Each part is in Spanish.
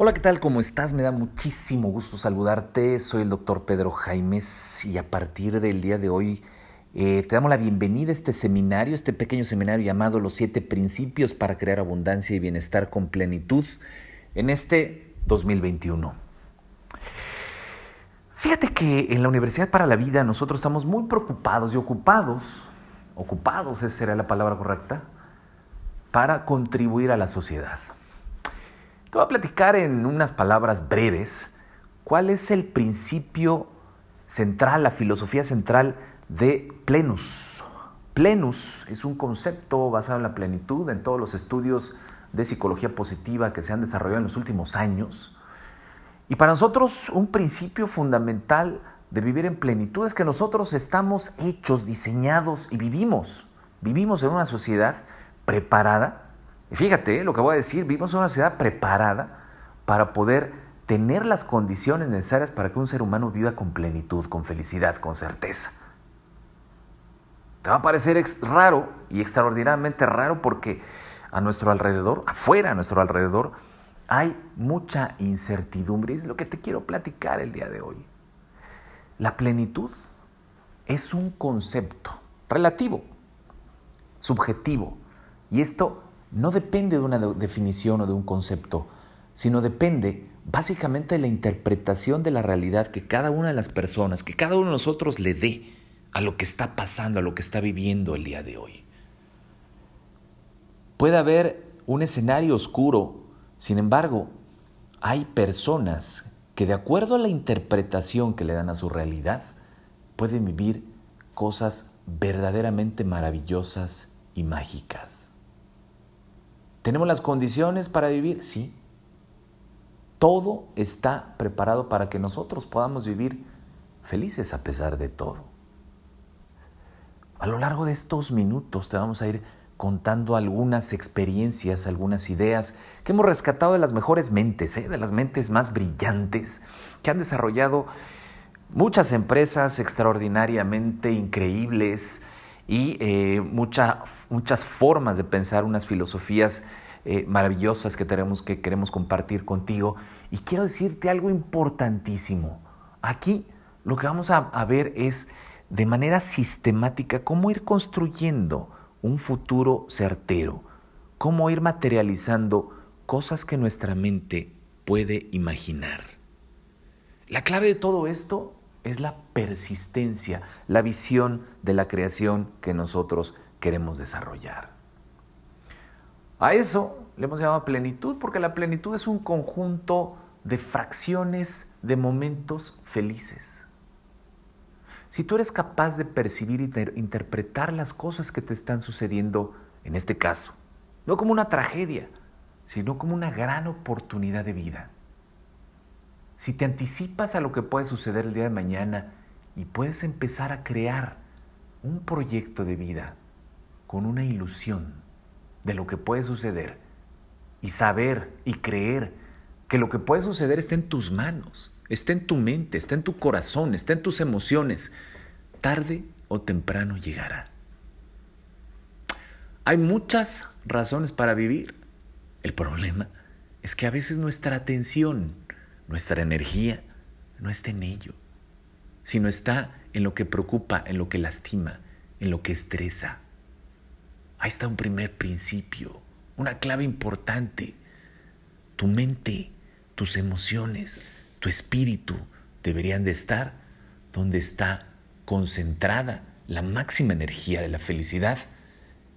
Hola, ¿qué tal? ¿Cómo estás? Me da muchísimo gusto saludarte. Soy el doctor Pedro Jaimes y a partir del día de hoy eh, te damos la bienvenida a este seminario, este pequeño seminario llamado Los siete principios para crear abundancia y bienestar con plenitud en este 2021. Fíjate que en la Universidad para la Vida nosotros estamos muy preocupados y ocupados, ocupados, esa será la palabra correcta, para contribuir a la sociedad. Te voy a platicar en unas palabras breves cuál es el principio central, la filosofía central de plenus. Plenus es un concepto basado en la plenitud, en todos los estudios de psicología positiva que se han desarrollado en los últimos años. Y para nosotros un principio fundamental de vivir en plenitud es que nosotros estamos hechos, diseñados y vivimos. Vivimos en una sociedad preparada y fíjate lo que voy a decir, vivimos en una sociedad preparada para poder tener las condiciones necesarias para que un ser humano viva con plenitud, con felicidad, con certeza. Te va a parecer raro y extraordinariamente raro porque a nuestro alrededor, afuera a nuestro alrededor, hay mucha incertidumbre. Es lo que te quiero platicar el día de hoy. La plenitud es un concepto relativo, subjetivo, y esto no depende de una definición o de un concepto, sino depende básicamente de la interpretación de la realidad que cada una de las personas, que cada uno de nosotros le dé a lo que está pasando, a lo que está viviendo el día de hoy. Puede haber un escenario oscuro, sin embargo, hay personas que de acuerdo a la interpretación que le dan a su realidad, pueden vivir cosas verdaderamente maravillosas y mágicas. ¿Tenemos las condiciones para vivir? Sí. Todo está preparado para que nosotros podamos vivir felices a pesar de todo. A lo largo de estos minutos te vamos a ir contando algunas experiencias, algunas ideas que hemos rescatado de las mejores mentes, ¿eh? de las mentes más brillantes, que han desarrollado muchas empresas extraordinariamente increíbles, y eh, muchas formas de pensar, unas filosofías eh, maravillosas que, tenemos, que queremos compartir contigo. Y quiero decirte algo importantísimo. Aquí lo que vamos a, a ver es de manera sistemática cómo ir construyendo un futuro certero, cómo ir materializando cosas que nuestra mente puede imaginar. La clave de todo esto es la persistencia, la visión de la creación que nosotros queremos desarrollar. A eso le hemos llamado plenitud porque la plenitud es un conjunto de fracciones de momentos felices. Si tú eres capaz de percibir e interpretar las cosas que te están sucediendo, en este caso, no como una tragedia, sino como una gran oportunidad de vida, si te anticipas a lo que puede suceder el día de mañana y puedes empezar a crear un proyecto de vida con una ilusión de lo que puede suceder y saber y creer que lo que puede suceder está en tus manos, está en tu mente, está en tu corazón, está en tus emociones, tarde o temprano llegará. Hay muchas razones para vivir. El problema es que a veces nuestra atención nuestra energía no está en ello, sino está en lo que preocupa, en lo que lastima, en lo que estresa. Ahí está un primer principio, una clave importante. Tu mente, tus emociones, tu espíritu deberían de estar donde está concentrada la máxima energía de la felicidad,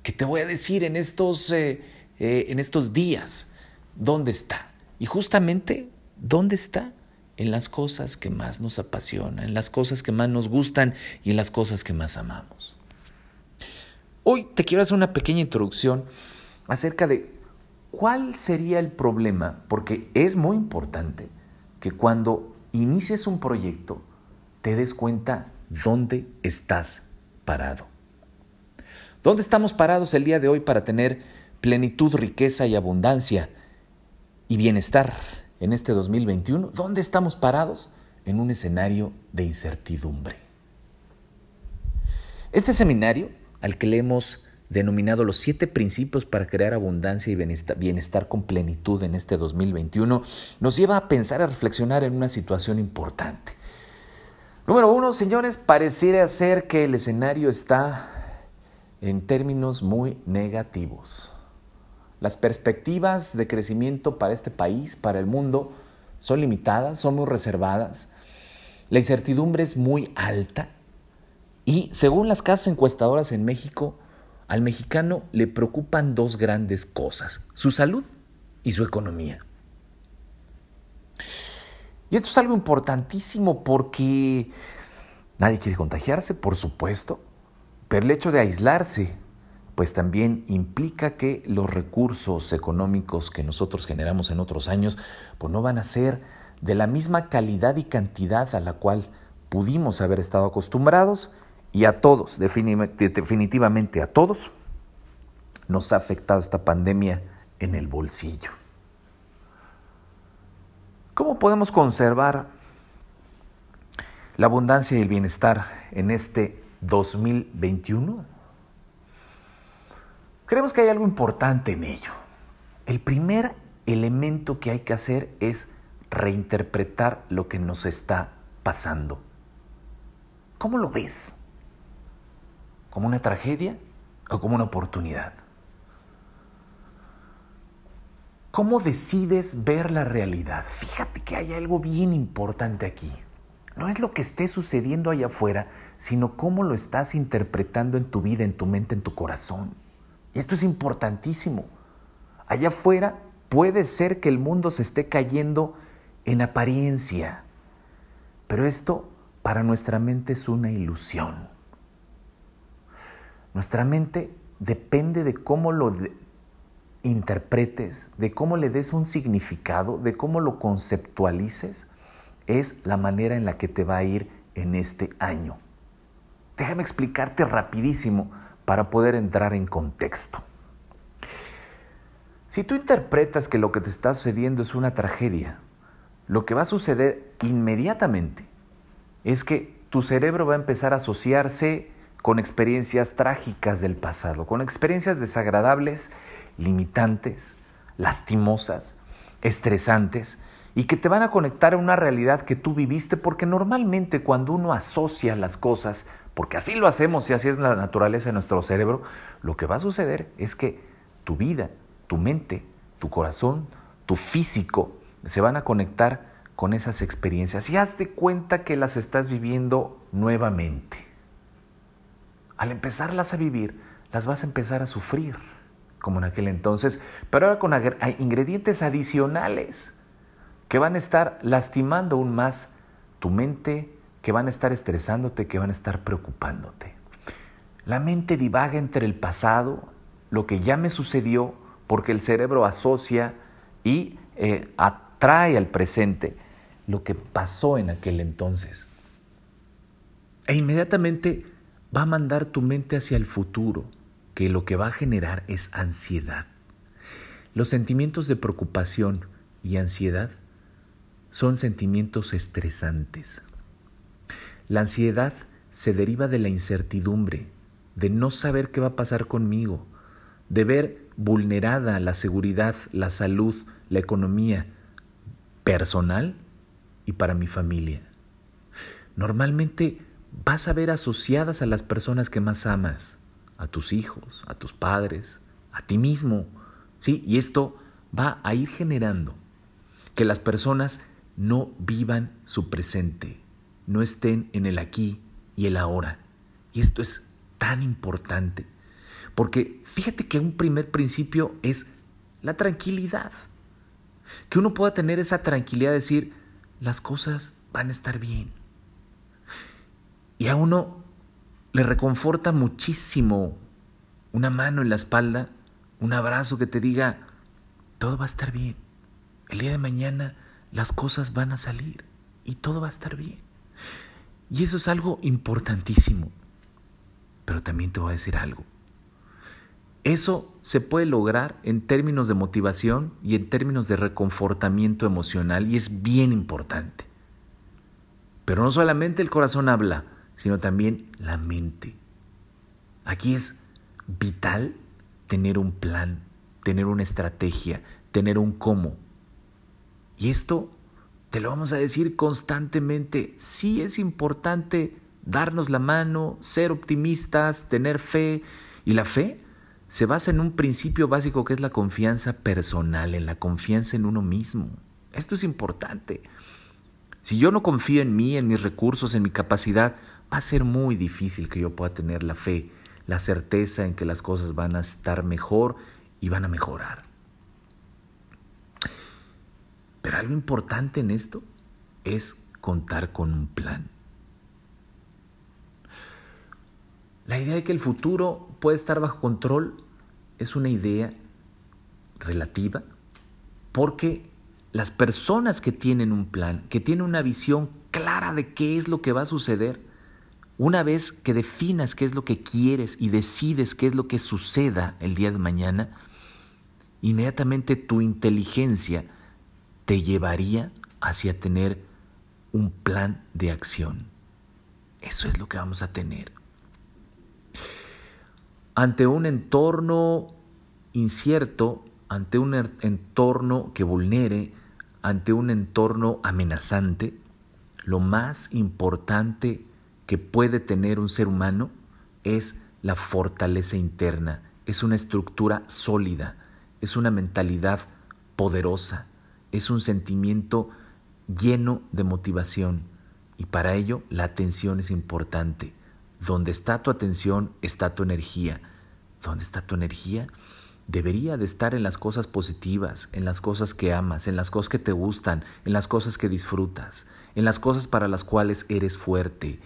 que te voy a decir en estos, eh, eh, en estos días, ¿dónde está? Y justamente ¿Dónde está? En las cosas que más nos apasionan, en las cosas que más nos gustan y en las cosas que más amamos. Hoy te quiero hacer una pequeña introducción acerca de cuál sería el problema, porque es muy importante que cuando inicies un proyecto te des cuenta dónde estás parado. ¿Dónde estamos parados el día de hoy para tener plenitud, riqueza y abundancia y bienestar? En este 2021, ¿dónde estamos parados? En un escenario de incertidumbre. Este seminario, al que le hemos denominado los siete principios para crear abundancia y bienestar, con plenitud en este 2021, nos lleva a pensar, a reflexionar en una situación importante. Número uno, señores, pareciera ser que el escenario está en términos muy negativos. Las perspectivas de crecimiento para este país, para el mundo, son limitadas, son muy reservadas. La incertidumbre es muy alta y según las casas encuestadoras en México, al mexicano le preocupan dos grandes cosas, su salud y su economía. Y esto es algo importantísimo porque nadie quiere contagiarse, por supuesto, pero el hecho de aislarse pues también implica que los recursos económicos que nosotros generamos en otros años, pues no van a ser de la misma calidad y cantidad a la cual pudimos haber estado acostumbrados y a todos, definitivamente a todos, nos ha afectado esta pandemia en el bolsillo. ¿Cómo podemos conservar la abundancia y el bienestar en este 2021? Creemos que hay algo importante en ello. El primer elemento que hay que hacer es reinterpretar lo que nos está pasando. ¿Cómo lo ves? ¿Como una tragedia o como una oportunidad? ¿Cómo decides ver la realidad? Fíjate que hay algo bien importante aquí. No es lo que esté sucediendo allá afuera, sino cómo lo estás interpretando en tu vida, en tu mente, en tu corazón. Esto es importantísimo. Allá afuera puede ser que el mundo se esté cayendo en apariencia, pero esto para nuestra mente es una ilusión. Nuestra mente depende de cómo lo interpretes, de cómo le des un significado, de cómo lo conceptualices, es la manera en la que te va a ir en este año. Déjame explicarte rapidísimo para poder entrar en contexto. Si tú interpretas que lo que te está sucediendo es una tragedia, lo que va a suceder inmediatamente es que tu cerebro va a empezar a asociarse con experiencias trágicas del pasado, con experiencias desagradables, limitantes, lastimosas, estresantes, y que te van a conectar a una realidad que tú viviste, porque normalmente cuando uno asocia las cosas porque así lo hacemos y así es la naturaleza de nuestro cerebro, lo que va a suceder es que tu vida, tu mente, tu corazón, tu físico se van a conectar con esas experiencias y hazte cuenta que las estás viviendo nuevamente. Al empezarlas a vivir, las vas a empezar a sufrir, como en aquel entonces, pero ahora con ingredientes adicionales que van a estar lastimando aún más tu mente, que van a estar estresándote, que van a estar preocupándote. La mente divaga entre el pasado, lo que ya me sucedió, porque el cerebro asocia y eh, atrae al presente lo que pasó en aquel entonces. E inmediatamente va a mandar tu mente hacia el futuro, que lo que va a generar es ansiedad. Los sentimientos de preocupación y ansiedad son sentimientos estresantes. La ansiedad se deriva de la incertidumbre, de no saber qué va a pasar conmigo, de ver vulnerada la seguridad, la salud, la economía personal y para mi familia. Normalmente vas a ver asociadas a las personas que más amas, a tus hijos, a tus padres, a ti mismo, ¿sí? Y esto va a ir generando que las personas no vivan su presente, no estén en el aquí y el ahora. Y esto es tan importante, porque fíjate que un primer principio es la tranquilidad. Que uno pueda tener esa tranquilidad de decir, las cosas van a estar bien. Y a uno le reconforta muchísimo una mano en la espalda, un abrazo que te diga, todo va a estar bien. El día de mañana las cosas van a salir y todo va a estar bien. Y eso es algo importantísimo. Pero también te voy a decir algo. Eso se puede lograr en términos de motivación y en términos de reconfortamiento emocional y es bien importante. Pero no solamente el corazón habla, sino también la mente. Aquí es vital tener un plan, tener una estrategia, tener un cómo. Y esto te lo vamos a decir constantemente. Sí es importante darnos la mano, ser optimistas, tener fe. Y la fe se basa en un principio básico que es la confianza personal, en la confianza en uno mismo. Esto es importante. Si yo no confío en mí, en mis recursos, en mi capacidad, va a ser muy difícil que yo pueda tener la fe, la certeza en que las cosas van a estar mejor y van a mejorar. Pero algo importante en esto es contar con un plan. La idea de que el futuro puede estar bajo control es una idea relativa porque las personas que tienen un plan, que tienen una visión clara de qué es lo que va a suceder, una vez que definas qué es lo que quieres y decides qué es lo que suceda el día de mañana, inmediatamente tu inteligencia te llevaría hacia tener un plan de acción. Eso es lo que vamos a tener. Ante un entorno incierto, ante un er-, entorno que vulnere, ante un entorno amenazante, lo más importante que puede tener un ser humano es la fortaleza interna, es una estructura sólida, es una mentalidad poderosa, es un sentimiento lleno de motivación y para ello la atención es importante. Donde está tu atención está tu energía. ¿Dónde está tu energía? Debería de estar en las cosas positivas, en las cosas que amas, en las cosas que te gustan, en las cosas que disfrutas, en las cosas para las cuales eres fuerte.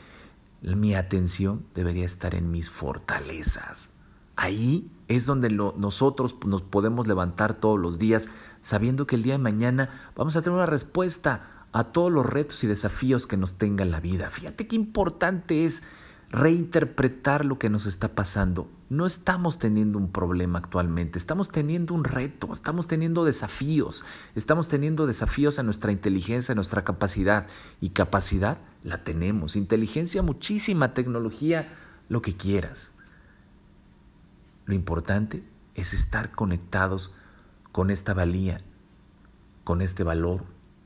Mi atención debería estar en mis fortalezas. Ahí es donde nosotros nos podemos levantar todos los días sabiendo que el día de mañana vamos a tener una respuesta a todos los retos y desafíos que nos tenga la vida. Fíjate qué importante es reinterpretar lo que nos está pasando. No estamos teniendo un problema actualmente, estamos teniendo un reto, estamos teniendo desafíos, estamos teniendo desafíos a nuestra inteligencia, a nuestra capacidad. Y capacidad la tenemos, inteligencia muchísima, tecnología, lo que quieras. Lo importante es estar conectados con esta valía, con este valor,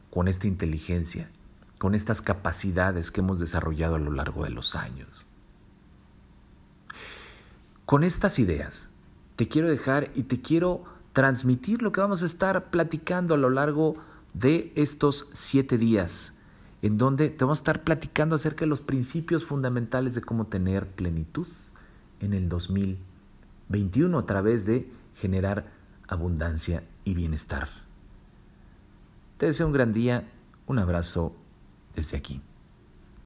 con esta inteligencia, con estas capacidades que hemos desarrollado a lo largo de los años. Con estas ideas te quiero dejar y te quiero transmitir lo que vamos a estar platicando a lo largo de estos siete días, en donde te vamos a estar platicando acerca de los principios fundamentales de cómo tener plenitud en el 2020 21 a través de generar abundancia y bienestar. Te deseo un gran día, un abrazo desde aquí.